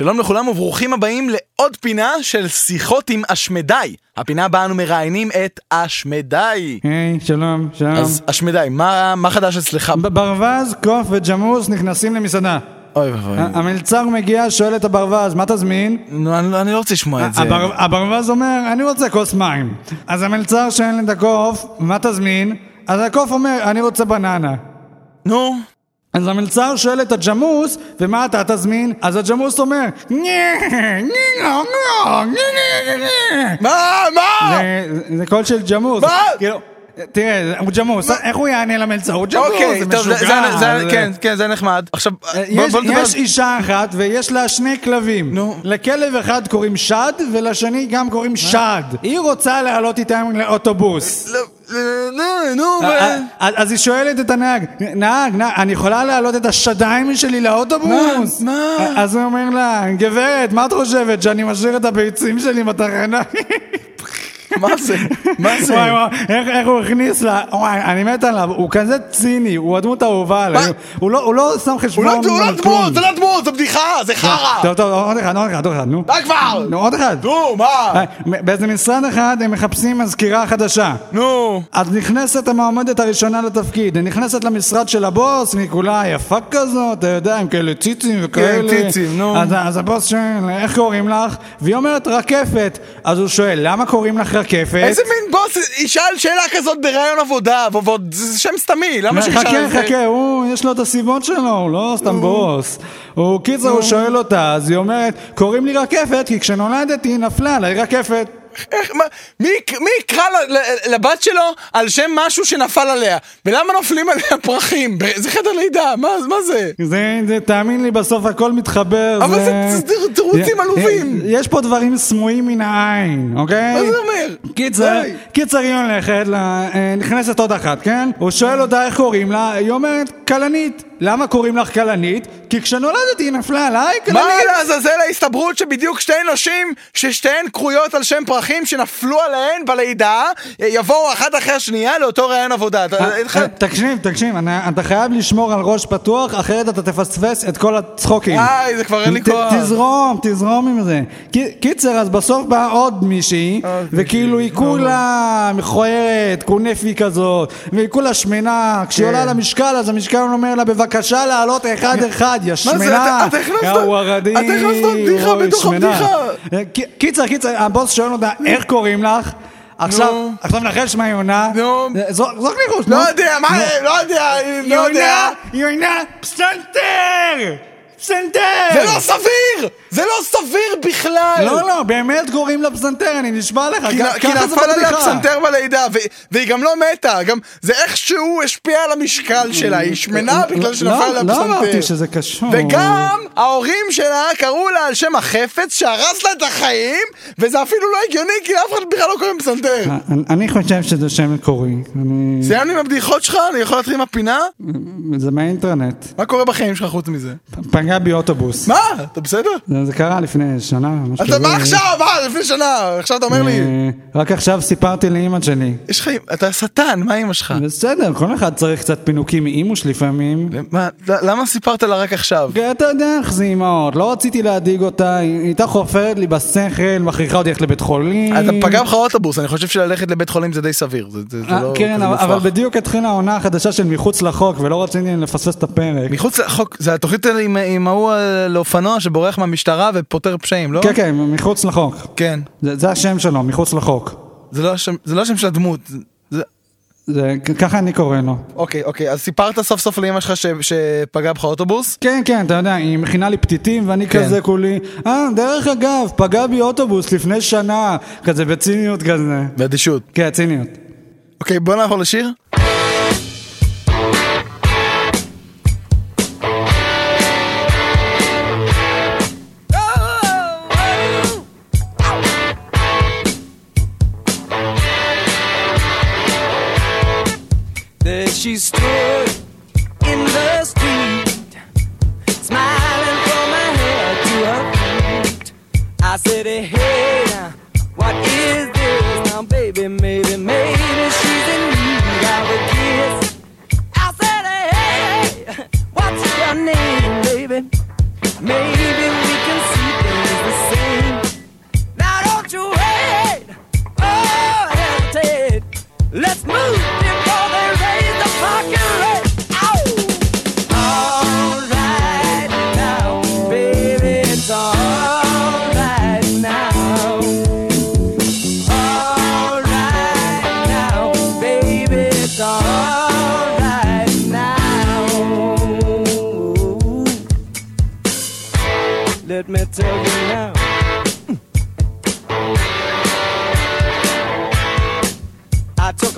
שלום לכולם וברוכים הבאים לעוד פינה של שיחות עם אשמדי. הפינה בה אנו מראיינים את אשמדי. היי, שלום, שלום. אז אשמדי, מה, מה חדש אצלך? ברווז, קוף וג'מוס נכנסים למסעדה. אוי ואבוי. המלצר מגיע, שואל את הברווז, מה תזמין? נו, אני, אני לא רוצה לשמוע את זה. הבר- הברווז אומר, אני רוצה כוס מים. אז המלצר שואל את הקוף, מה תזמין? אז הקוף אומר, אני רוצה בננה. נו, אז המלצר שואל את הג'מוס, ומה אתה תזמין? אז הג'מוס אומר. מה, מה? זה- זה קול של ג'מוס. מה? תראה, הוא ג'מוס, איך הוא יענה למלצר? הוא ג'מוס, אוקיי, זה משוגע. כן, כן, זה נחמד. עכשיו, בוא, נדבר... יש אישה אחת ויש לה שני כלבים. נו. לכלב אחד קוראים שד ולשני גם קוראים שד. היא רוצה לעלות איתם לאוטובוס. לא, לא, נו, נו, ו... אה, אז היא שואלת את הנהג, נהג, נהג, אני יכולה להעלות את השדיים שלי לאוטובוס? מה? אז הוא אומר לה, גברת, מה את חושבת, שאני משאיר את הביצים שלי בתחנה? מה זה? מה זה? וואי וואי, איך, איך הוא הכניס לה, וואי, אני מת עליו, הוא כזה ציני, הוא הדמות האהובה עליי? הוא לא- הוא לא שם הוא חשבון לא הוא לא על דמות, כלום. זה לא דמות, זה בדיחה, זה חרא! טוב, טוב, עוד אחד, עוד אחד, עוד אחד, נו. די כבר! נו, עוד אחד. נו, מה? אה, באיזה משרד אחד הם מחפשים מזכירה חדשה. נו. אז נכנסת המועמדת הראשונה לתפקיד, היא נכנסת למשרד של הבוס, והיא כולה יפה כזאת, אתה יודע, עם כאלה ציצים וכאלה. כן, ציצים, נו. אז, אז הבוס שואל, איך קוראים לך? והיא אומרת, רקפת. אז הוא שואל, למה קוראים לך רקפת? איזה מין בוס ישאל שאלה כזאת בראיון עבודה, ועוד זה שם סתמי, למה שישאל חכה, את זה? חכה, הוא, יש לו את הסיבות שלו, הוא לא סתם בוס. הוא, קיצר, הוא שואל אותה, אז היא אומרת, קוראים לי רקפת, כי כשנולדתי נפלה עליי רקפת. איך, מה, מי, מי יקרא לבת שלו על שם משהו שנפל עליה? ולמה נופלים עליה פרחים? זה חדר לידה, מה, מה זה? זה, זה, תאמין לי, בסוף הכל מתחבר. אבל זה- זה תירוצים עלובים. יש פה דברים סמויים מן העין, אוקיי? מה זה אומר? קיצר. קיצר היא הולכת, אה, נכנסת עוד אחת, כן? הוא שואל אותה איך קוראים לה, היא אומרת, כלנית. למה קוראים לך כלנית? כי כשנולדתי היא נפלה עליי, מה כלנית. לעזאזל ההסתברות שבדיוק שתי נשים ששתיהן קרויות על שם פרחים שנפלו עליהן בלידה יבואו אחת אחרי השנייה לאותו ראיון עבודה? לך- אה, תקשיב, תקשיב, אתה חייב לשמור על ראש פתוח, אחרת אתה תפספס את כל הצחוקים. איי, זה כבר אין לי כוח. תזרום, תזרום עם זה. קי- קיצר, אז בסוף באה עוד מישהי, אה, וכאילו היא כולה מכוערת, קונפי כזאת, והיא כולה שמנה. כשהיא כן. עולה למשקל, אז המשקל אומר לה, בבקשה לעלות אחד-אחד, יא? שמנה. יא וורדי. אתה הכנסת בדיחה בתוך. הבדיחה. אה, קי- קיצר, קיצר, הבוס שואל אותה, איך קוראים לך? עכשיו. עכשיו נחש מה היא עונה. נו. זרוק לי ראש, לא. יודע, מה, לא יודע, לא יודע. עונה, היא עונה, פסנתר! פסנתר! זה לא סביר! זה לא סביר בכלל! לא, לא, באמת קוראים לה פסנתר, אני נשבע לך, כי, כי נפל עליה. פסנתר בלידה, והיא גם לא מתה, גם זה איכשהו השפיע על המשקל שלה, היא שמנה בגלל שנפל לא, עליה לא פסנתר. אמרתי שזה קשור. וגם ההורים שלה קראו לה על שם החפץ שהרס לה את החיים, וזה אפילו לא הגיוני כי אף אחד בכלל לא קוראים פסנתר. אני- אני חושב שזה שם מקורי. סיימנו עם הבדיחות שלך? אני יכול להתחיל עם הפינה? זה מהאינטרנט. מה קורה בחיים שלך חוץ מזה? פגע בי אוטובוס. מה? אתה בסדר? זה קרה לפני שנה, משהו אתה מה עכשיו? מה? לפני שנה, עכשיו אתה אומר לי. אה, רק עכשיו סיפרתי לאימא שלי. יש לך, אתה שטן, מה אמא שלך? בסדר, כל אחד צריך קצת פינוקים מאימוש לפעמים. מה, למה סיפרת לה רק עכשיו? כי אתה יודע איך זה אימהות, לא רציתי להדאיג אותה, היא הייתה חופרת לי בשכל, מכריחה אותי ללכת לבית חולים. אתה פגע בך אוטובוס, אני חושב שללכת לבית חולים זה די סביר, אה, לא כן, כזה אבל-. בדיוק התחילה העונה החדשה של מחוץ לחוק, ולא רציתי לפספס את הפרק. מחוץ לחוק, זה התוכנית עם- עם ההוא אה, לאופנוע שבורח מהמשטרה ופותר פשעים, לא? כן, כן, מחוץ לחוק. כן. זה זה השם שלו, מחוץ לחוק. זה לא השם- זה לא השם של הדמות. זה- ככה אני קורא לו. אוקיי, אוקיי, אז סיפרת סוף סוף לאמא שלך ש- שפגע בך אוטובוס? כן, כן, אתה יודע, היא מכינה לי פתיתים ואני כן. כזה כולי, אה, דרך אגב, פגע בי אוטובוס לפני שנה, כזה בציניות כזה. באדישות. כן, ציניות. אוקיי, בוא נעבור לשיר. There she stood in the street, smiling from her head to her feet. I said, hey, what is this? Now, baby, maybe, maybe she's in need of a kiss. I said, hey, what's your name, baby? Maybe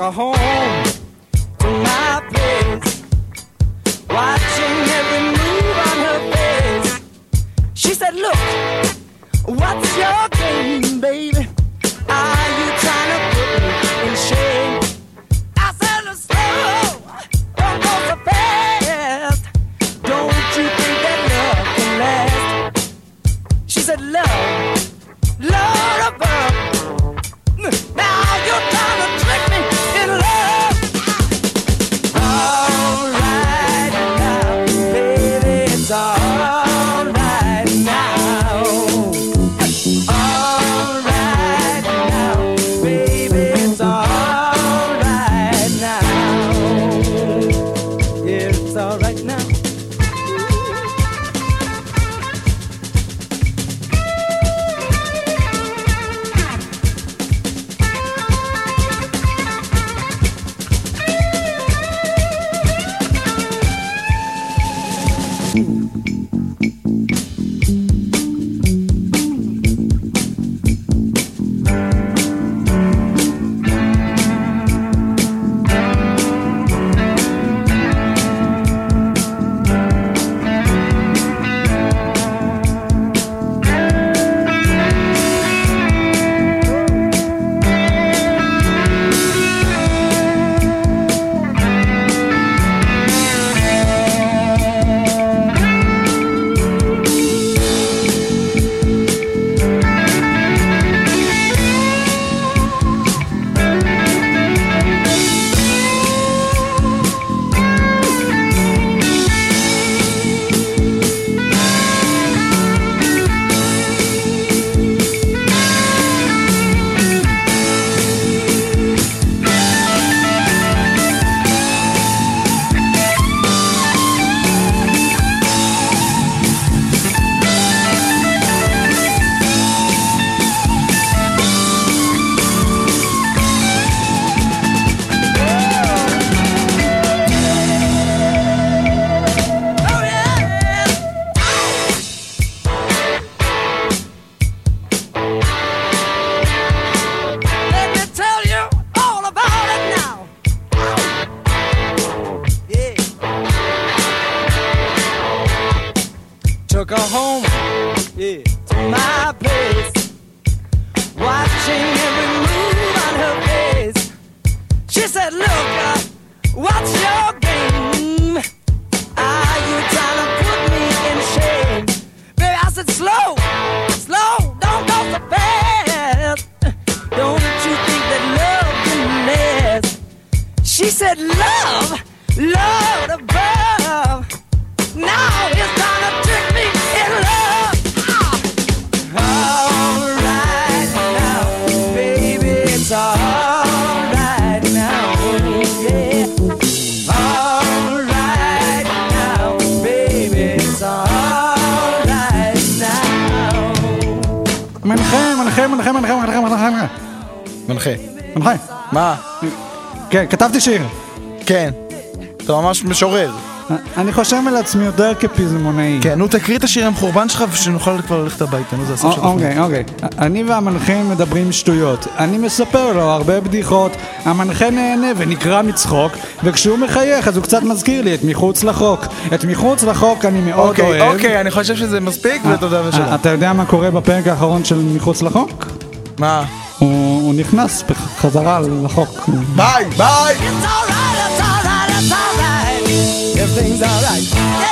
Her home to my place, watching every move on her face. She said, Look, what's your game, baby? She said, Look, uh, what's your game? Are you trying to put me in shame? Baby, I said, slow, slow, don't go so fast. Don't you think that love can last? She said, love, love מנחה, מנחה, מנחה, מנחה, מנחה, מנחה, מנחה. מנחה. מנחה. מה? כן, כתבתי שיר. כן. אתה ממש משורר. אני חושב על עצמי יותר כפזמונאי. כן, נו תקריא את השיר המחורבן שלך ושנוכל כבר ללכת הביתה, נו זה הסוף א- של התוכנית. אוקיי, אוקיי. אני והמנחה מדברים שטויות. אני מספר לו הרבה בדיחות, המנחה נהנה ונקרע מצחוק, וכשהוא מחייך אז הוא קצת מזכיר לי את מחוץ לחוק. את מחוץ לחוק אני מאוד אוקיי, אוהב. אוקיי, אני חושב שזה מספיק ותודה אה, ושלום. אתה יודע מה קורה בפרק האחרון של מחוץ לחוק? מה? הוא נכנס בחזרה לחוק. ביי, ביי! Everything's alright.